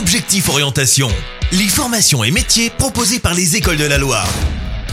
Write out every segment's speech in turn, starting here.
Objectif Orientation, les formations et métiers proposés par les écoles de la Loire.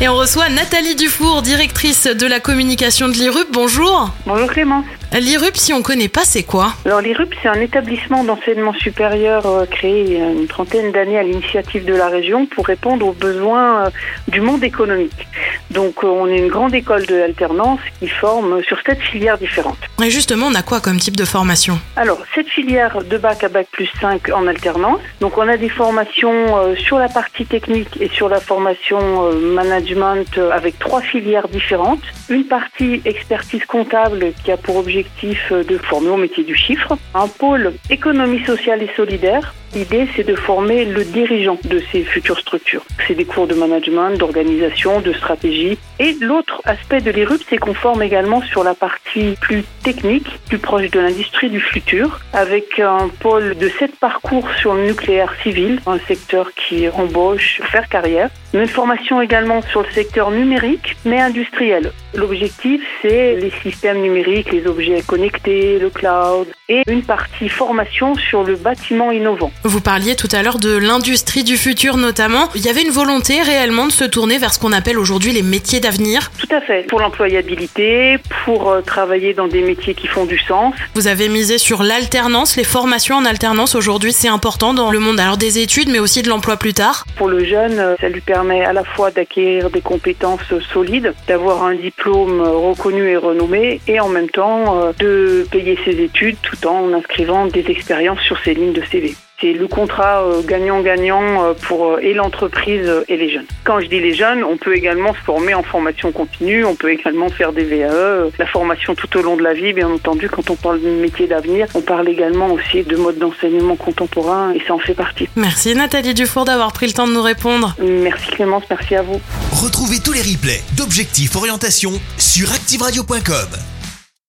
Et on reçoit Nathalie Dufour, directrice de la communication de l'IRUP. Bonjour. Bonjour Clémence. L'IRUP, si on connaît pas, c'est quoi? Alors l'IRUP, c'est un établissement d'enseignement supérieur euh, créé il y a une trentaine d'années à l'initiative de la région pour répondre aux besoins euh, du monde économique. Donc euh, on est une grande école de alternance qui forme sur sept filières différentes. Et justement, on a quoi comme type de formation Alors, cette filière de bac à bac plus 5 en alternance. Donc on a des formations sur la partie technique et sur la formation management avec trois filières différentes. Une partie expertise comptable qui a pour objectif de former au métier du chiffre, un pôle économie sociale et solidaire L'idée, c'est de former le dirigeant de ces futures structures. C'est des cours de management, d'organisation, de stratégie. énergie Et l'autre aspect de l'IRUP, c'est qu'on forme également sur la partie plus technique, plus proche de l'industrie du futur, avec un pôle de sept parcours sur le nucléaire civil, un secteur qui embauche faire carrière. Une formation également sur le secteur numérique, mais industriel. L'objectif, c'est les systèmes numériques, les objets connectés, le cloud, et une partie formation sur le bâtiment innovant. Vous parliez tout à l'heure de l'industrie du futur notamment. Il y avait une volonté réellement de se tourner vers ce qu'on appelle aujourd'hui les métiers d'avenir Tout à fait. Pour l'employabilité, pour euh, travailler dans des métiers qui font du sens. Vous avez misé sur l'alternance, les formations en alternance aujourd'hui, c'est important dans le monde alors des études mais aussi de l'emploi plus tard. Pour le jeune, euh, ça lui permet à la fois d'acquérir des compétences solides, d'avoir un diplôme reconnu et renommé et en même temps euh, de payer ses études tout en inscrivant des expériences sur ses lignes de CV. C'est le contrat euh, gagnant-gagnant euh, pour euh, et l'entreprise et les jeunes. Quand je dis les jeunes, on peut également se former en formation continue, on peut également faire des VAE, la formation tout au long de la vie, bien entendu. Quand on parle de métier d'avenir, on parle également aussi de mode d'enseignement contemporain et ça en fait partie. Merci Nathalie Dufour d'avoir pris le temps de nous répondre. Merci Clémence, merci à vous. Retrouvez tous les replays d'Objectif Orientation sur ActiveRadio.com.